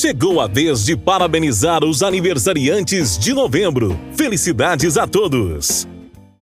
Chegou a vez de parabenizar os aniversariantes de novembro. Felicidades a todos!